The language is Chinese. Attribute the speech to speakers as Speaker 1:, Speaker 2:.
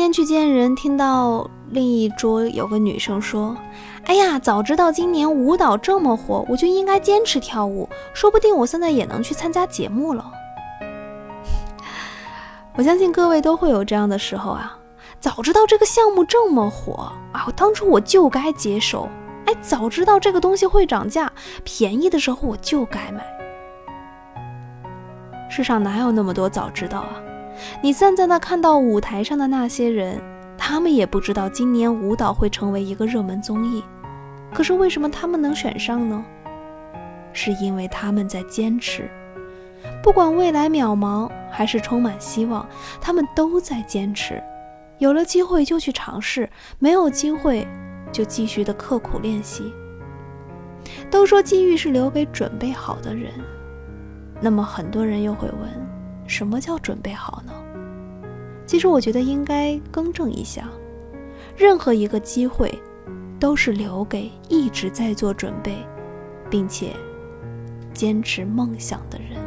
Speaker 1: 今天去见人，听到另一桌有个女生说：“哎呀，早知道今年舞蹈这么火，我就应该坚持跳舞，说不定我现在也能去参加节目了。”我相信各位都会有这样的时候啊！早知道这个项目这么火啊，我当初我就该接手。哎，早知道这个东西会涨价，便宜的时候我就该买。世上哪有那么多早知道啊？你站在那？看到舞台上的那些人，他们也不知道今年舞蹈会成为一个热门综艺。可是为什么他们能选上呢？是因为他们在坚持。不管未来渺茫还是充满希望，他们都在坚持。有了机会就去尝试，没有机会就继续的刻苦练习。都说机遇是留给准备好的人，那么很多人又会问：什么叫准备好呢？其实我觉得应该更正一下，任何一个机会都是留给一直在做准备，并且坚持梦想的人。